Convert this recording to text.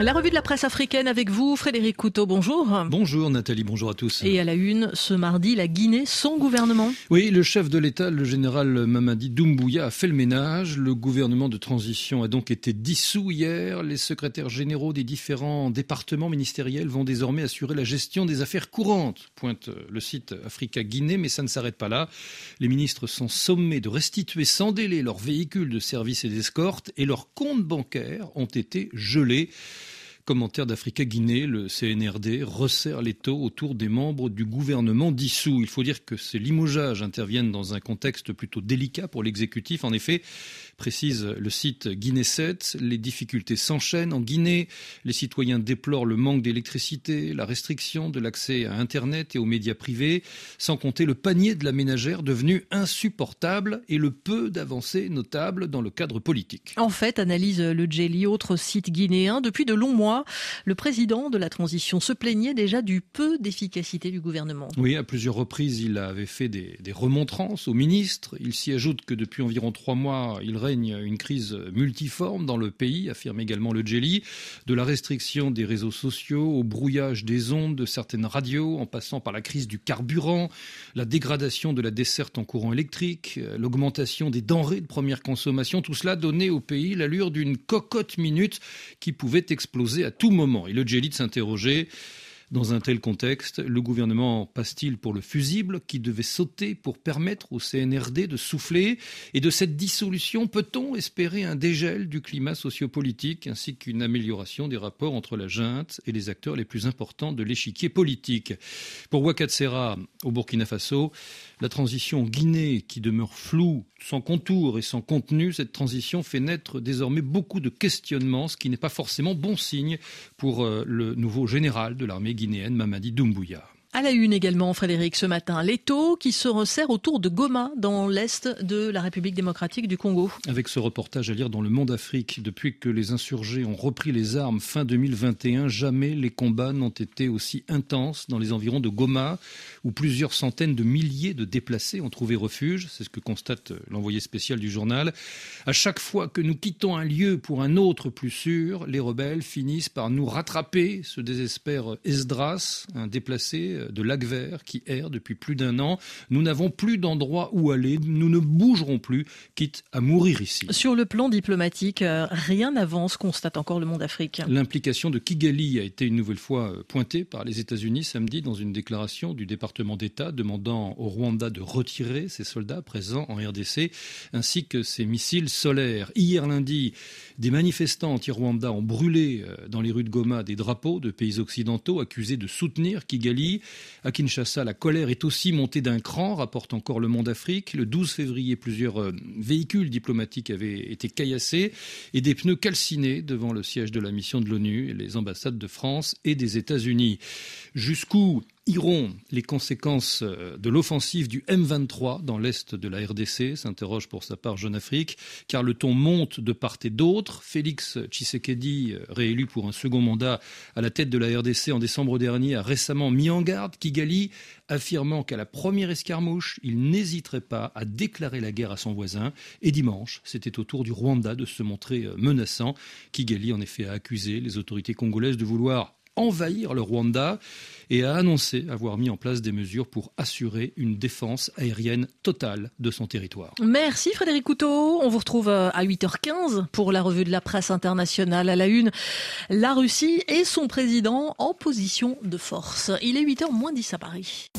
La revue de la presse africaine avec vous, Frédéric Couteau, bonjour. Bonjour Nathalie, bonjour à tous. Et à la une, ce mardi, la Guinée sans gouvernement. Oui, le chef de l'État, le général Mamadi Doumbouya, a fait le ménage. Le gouvernement de transition a donc été dissous hier. Les secrétaires généraux des différents départements ministériels vont désormais assurer la gestion des affaires courantes, pointe le site Africa Guinée, mais ça ne s'arrête pas là. Les ministres sont sommés de restituer sans délai leurs véhicules de service et d'escorte et leurs comptes bancaires ont été gelés. Commentaire d'Africa Guinée, le CNRD resserre les taux autour des membres du gouvernement dissous. Il faut dire que ces limogeages interviennent dans un contexte plutôt délicat pour l'exécutif. En effet, précise le site Guinée 7, les difficultés s'enchaînent en Guinée. Les citoyens déplorent le manque d'électricité, la restriction de l'accès à Internet et aux médias privés, sans compter le panier de la ménagère devenu insupportable et le peu d'avancées notables dans le cadre politique. En fait, analyse le Jelly, autre site guinéen, depuis de longs mois, le président de la transition se plaignait déjà du peu d'efficacité du gouvernement. Oui, à plusieurs reprises, il avait fait des, remontrances au ministre. Il s'y ajoute que depuis environ trois mois, il une crise multiforme dans le pays, affirme également le Jelly, de la restriction des réseaux sociaux au brouillage des ondes de certaines radios, en passant par la crise du carburant, la dégradation de la desserte en courant électrique, l'augmentation des denrées de première consommation, tout cela donnait au pays l'allure d'une cocotte minute qui pouvait exploser à tout moment. Et le Djellit s'interrogeait dans un tel contexte, le gouvernement passe-t-il pour le fusible qui devait sauter pour permettre au CNRD de souffler Et de cette dissolution, peut-on espérer un dégel du climat sociopolitique ainsi qu'une amélioration des rapports entre la junte et les acteurs les plus importants de l'échiquier politique? Pour Wakatsera, au Burkina Faso, la transition Guinée qui demeure floue, sans contour et sans contenu, cette transition fait naître désormais beaucoup de questionnements, ce qui n'est pas forcément bon signe pour euh, le nouveau général de l'armée guinéenne, Mamadi Doumbouya. À la une également, Frédéric, ce matin, l'étau qui se resserre autour de Goma, dans l'est de la République démocratique du Congo. Avec ce reportage à lire dans Le Monde Afrique, depuis que les insurgés ont repris les armes fin 2021, jamais les combats n'ont été aussi intenses dans les environs de Goma, où plusieurs centaines de milliers de déplacés ont trouvé refuge. C'est ce que constate l'envoyé spécial du journal. À chaque fois que nous quittons un lieu pour un autre plus sûr, les rebelles finissent par nous rattraper, se désespère Esdras, un déplacé de lac vert qui erre depuis plus d'un an. Nous n'avons plus d'endroit où aller, nous ne bougerons plus, quitte à mourir ici. Sur le plan diplomatique, euh, rien n'avance, constate encore le monde africain. L'implication de Kigali a été une nouvelle fois euh, pointée par les États-Unis samedi dans une déclaration du département d'État demandant au Rwanda de retirer ses soldats présents en RDC ainsi que ses missiles solaires. Hier lundi, des manifestants anti-Rwanda ont brûlé euh, dans les rues de Goma des drapeaux de pays occidentaux accusés de soutenir Kigali. À Kinshasa, la colère est aussi montée d'un cran, rapporte encore le Monde Afrique. Le 12 février, plusieurs euh, véhicules diplomatiques avaient été caillassés et des pneus calcinés devant le siège de la mission de l'ONU et les ambassades de France et des États-Unis. Jusqu'où iront les conséquences euh, de l'offensive du M23 dans l'est de la RDC s'interroge pour sa part Jeune Afrique, car le ton monte de part et d'autre. Félix Tshisekedi, euh, réélu pour un second mandat à la tête de la RDC en décembre dernier, a récemment mis en garde Kigali, affirmant qu'à la première escarmouche, il n'hésiterait pas à déclarer la guerre à son voisin. Et dimanche, c'était au tour du Rwanda de se montrer euh, menaçant. Kigali, en effet, a accusé les autorités congolaises de vouloir envahir le Rwanda et a annoncé avoir mis en place des mesures pour assurer une défense aérienne totale de son territoire. Merci Frédéric Couteau. On vous retrouve euh, à 8h15 pour la revue de la presse internationale à la une. La Russie et son président en position de force. Il est 8h moins 10 à Paris.